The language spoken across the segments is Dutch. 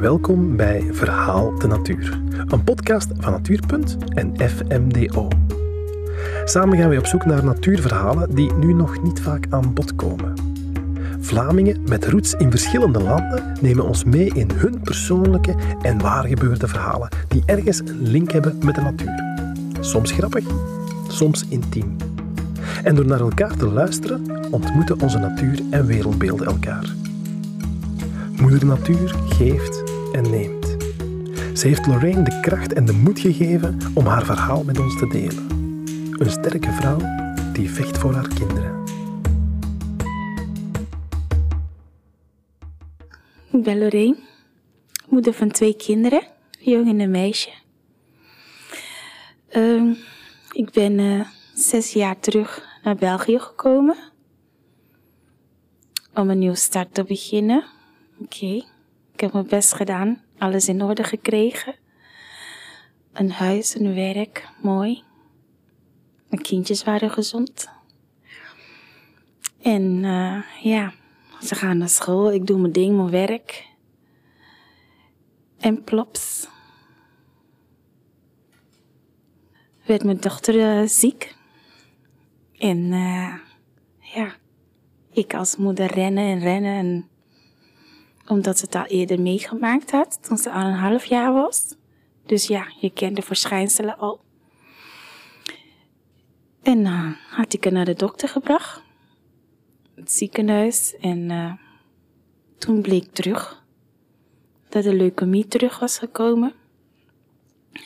Welkom bij Verhaal de Natuur, een podcast van Natuurpunt en FMDO. Samen gaan we op zoek naar natuurverhalen die nu nog niet vaak aan bod komen. Vlamingen met roots in verschillende landen nemen ons mee in hun persoonlijke en waargebeurde verhalen die ergens een link hebben met de natuur. Soms grappig, soms intiem. En door naar elkaar te luisteren, ontmoeten onze natuur en wereldbeelden elkaar. Moeder Natuur geeft en neemt. Ze heeft Lorraine de kracht en de moed gegeven om haar verhaal met ons te delen. Een sterke vrouw die vecht voor haar kinderen. Ik ben Lorraine, moeder van twee kinderen, een jongen en een meisje. Ehm, ik ben eh, zes jaar terug naar België gekomen om een nieuwe start te beginnen. Oké, ik heb mijn best gedaan, alles in orde gekregen. Een huis, een werk, mooi. Mijn kindjes waren gezond. En eh, ja, ze gaan naar school, ik doe mijn ding, mijn werk. En plops. Werd mijn dochter eh, ziek. En eh, ja, ik als moeder rennen en rennen. En omdat ze het al eerder meegemaakt had, toen ze al een half jaar was. Dus ja, je kent de verschijnselen al. En uh, had ik haar naar de dokter gebracht. Het ziekenhuis. En uh, toen bleek terug dat de leukemie terug was gekomen.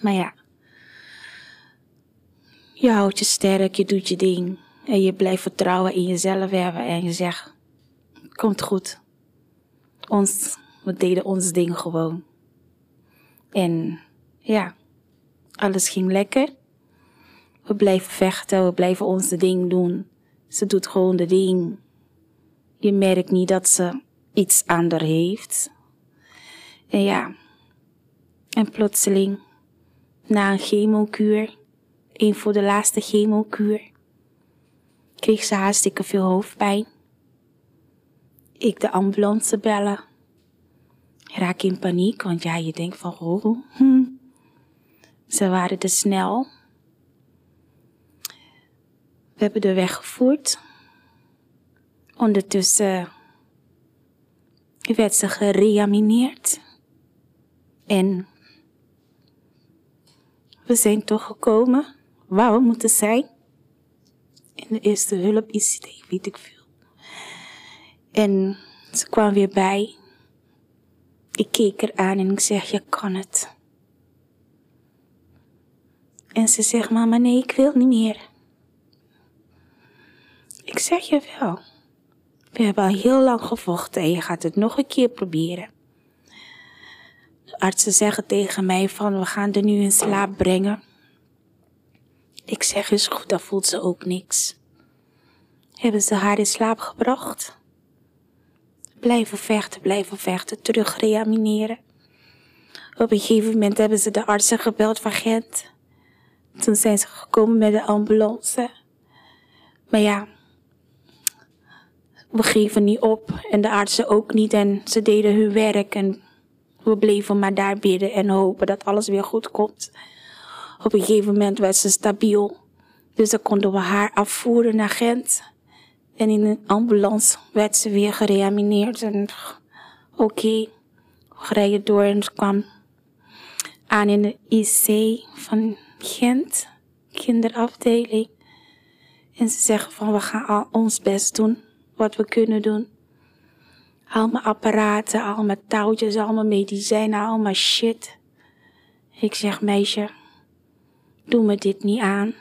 Maar ja, je houdt je sterk, je doet je ding. En je blijft vertrouwen in jezelf hebben. En je zegt, komt goed. Ons, we deden ons ding gewoon. En ja, alles ging lekker. We blijven vechten, we blijven ons ding doen. Ze doet gewoon de ding. Je merkt niet dat ze iets ander heeft. En ja, en plotseling, na een chemokuur, een voor de laatste chemokuur, kreeg ze hartstikke veel hoofdpijn. Ik de ambulance bellen. Raak in paniek, want ja, je denkt van, oh. Ze waren te snel. We hebben de weggevoerd. Ondertussen werd ze gereanimeerd. En we zijn toch gekomen waar we moeten zijn. In de eerste hulp ICT, weet ik veel. En ze kwam weer bij. Ik keek er aan en ik zeg, je kan het. En ze zegt, mama, nee, ik wil niet meer. Ik zeg je wel. We hebben al heel lang gevochten en je gaat het nog een keer proberen. De artsen zeggen tegen mij van, we gaan er nu in slaap brengen. Ik zeg, is goed, dan voelt ze ook niks. Hebben ze haar in slaap gebracht? Blijven vechten, blijven vechten, terug reanimeren. Op een gegeven moment hebben ze de artsen gebeld van Gent. Toen zijn ze gekomen met de ambulance. Maar ja, we geven niet op en de artsen ook niet en ze deden hun werk en we bleven maar daar bidden en hopen dat alles weer goed komt. Op een gegeven moment werd ze stabiel, dus dan konden we haar afvoeren naar Gent. En in een ambulance werd ze weer gereanimeerd en oké, okay, rijden door en ze kwam aan in de IC van Gent, kinderafdeling. En ze zeggen van we gaan al ons best doen, wat we kunnen doen. Allemaal apparaten, allemaal touwtjes, allemaal medicijnen, allemaal shit. Ik zeg meisje, doe me dit niet aan.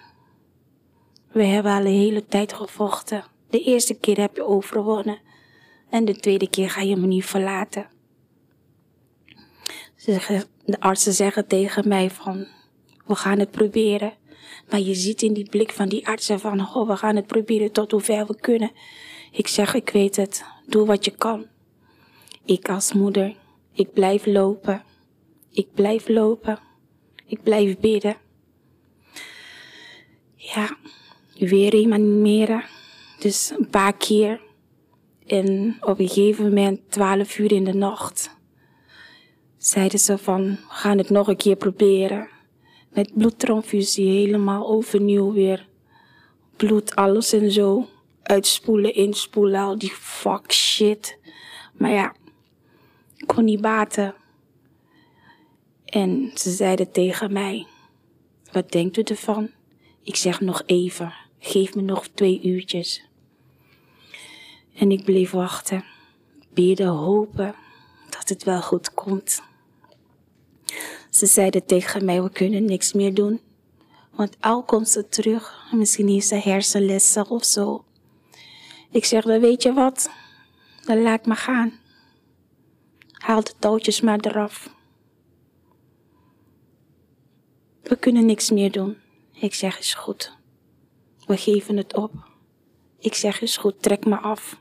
We hebben al de hele tijd gevochten. De eerste keer heb je overwonnen. En de tweede keer ga je me niet verlaten. De artsen zeggen tegen mij van, we gaan het proberen. Maar je ziet in die blik van die artsen van, oh, we gaan het proberen tot hoever we kunnen. Ik zeg, ik weet het, doe wat je kan. Ik als moeder, ik blijf lopen. Ik blijf lopen. Ik blijf bidden. Ja, weer reanimeren. Dus een paar keer. En op een gegeven moment, twaalf uur in de nacht, zeiden ze van, we gaan het nog een keer proberen. Met bloedtransfusie helemaal overnieuw weer. Bloed, alles en zo. Uitspoelen, inspoelen, al die fuck shit. Maar ja, kon niet baten. En ze zeiden tegen mij, wat denkt u ervan? Ik zeg nog even, geef me nog twee uurtjes. En ik bleef wachten, bidden, hopen dat het wel goed komt. Ze zeiden tegen mij, we kunnen niks meer doen. Want al komt ze terug, misschien heeft ze hersenlessen of zo. Ik zeg, dan weet je wat, dan laat me gaan. Haal de touwtjes maar eraf. We kunnen niks meer doen. Ik zeg, is goed. We geven het op. Ik zeg, is goed, trek me af.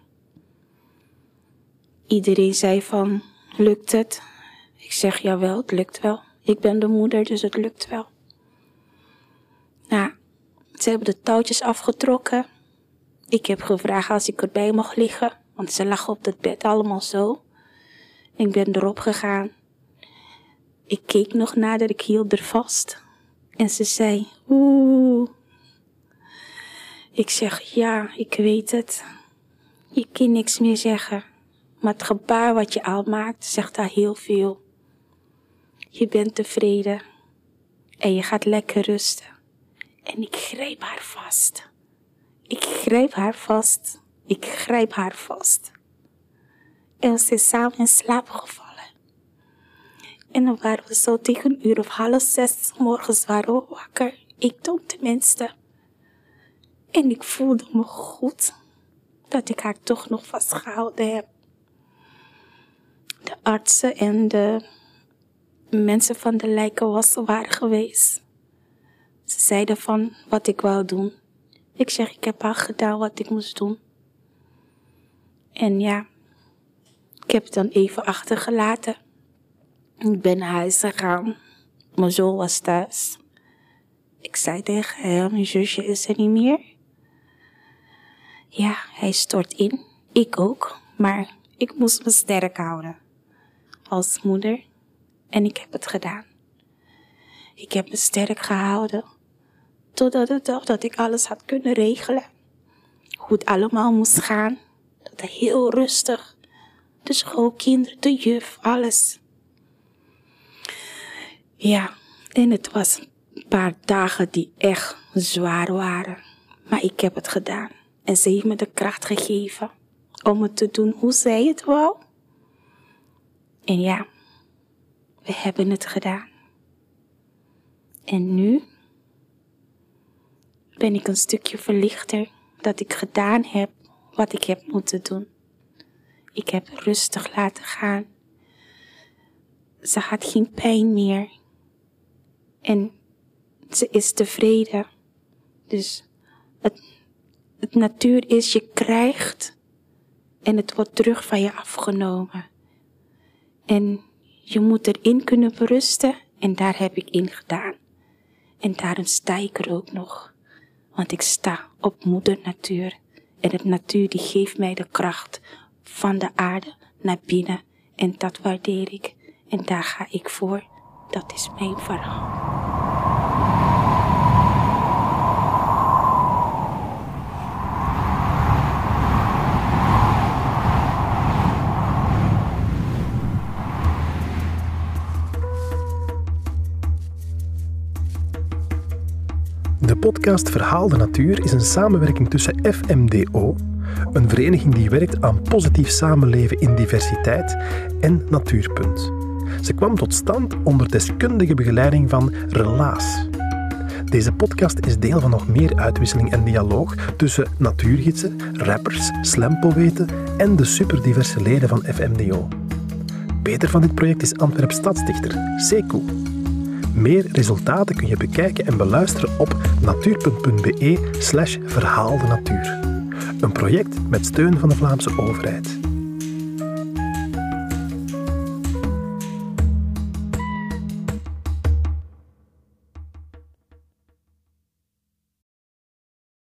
Iedereen zei van, lukt het? Ik zeg, jawel, het lukt wel. Ik ben de moeder, dus het lukt wel. Nou, ze hebben de touwtjes afgetrokken. Ik heb gevraagd als ik erbij mocht liggen, want ze lag op het bed allemaal zo. Ik ben erop gegaan. Ik keek nog nader, ik hield er vast. En ze zei, oeh. Ik zeg, ja, ik weet het. Je kan niks meer zeggen. Maar het gebaar wat je al maakt, zegt daar heel veel. Je bent tevreden. En je gaat lekker rusten. En ik grijp haar vast. Ik grijp haar vast. Ik grijp haar vast. En ze is samen in slaap gevallen. En dan waren we zo tegen een uur of half zes morgens waren we wakker. Ik dan tenminste. En ik voelde me goed dat ik haar toch nog vastgehouden heb. De artsen en de mensen van de lijken was, waren geweest. Ze zeiden van wat ik wou doen. Ik zeg, ik heb al gedaan wat ik moest doen. En ja, ik heb het dan even achtergelaten. Ik ben naar huis gegaan. Mijn zoon was thuis. Ik zei tegen hem, mijn zusje is er niet meer. Ja, hij stort in. Ik ook. Maar ik moest me sterk houden. Als moeder. En ik heb het gedaan. Ik heb me sterk gehouden. Totdat de dag dat ik alles had kunnen regelen. Hoe het allemaal moest gaan. Dat heel rustig. De schoolkinderen, de juf, alles. Ja, en het was een paar dagen die echt zwaar waren. Maar ik heb het gedaan. En ze heeft me de kracht gegeven om het te doen hoe zij het wou. En ja, we hebben het gedaan. En nu ben ik een stukje verlichter dat ik gedaan heb wat ik heb moeten doen. Ik heb rustig laten gaan. Ze had geen pijn meer. En ze is tevreden. Dus het, het natuur is je krijgt en het wordt terug van je afgenomen. En je moet erin kunnen berusten en daar heb ik in gedaan. En daarom sta ik er ook nog. Want ik sta op moeder natuur. En het natuur die geeft mij de kracht van de aarde naar binnen. En dat waardeer ik. En daar ga ik voor. Dat is mijn verhaal. Podcast Verhaal de Natuur is een samenwerking tussen FMDO, een vereniging die werkt aan positief samenleven in diversiteit, en Natuurpunt. Ze kwam tot stand onder deskundige begeleiding van Relaas. Deze podcast is deel van nog meer uitwisseling en dialoog tussen natuurgidsen, rappers, slampoëten en de superdiverse leden van FMDO. Beter van dit project is Antwerp stadsdichter Sekou. Meer resultaten kun je bekijken en beluisteren op natuur.be slash verhaal de natuur. Een project met steun van de Vlaamse overheid.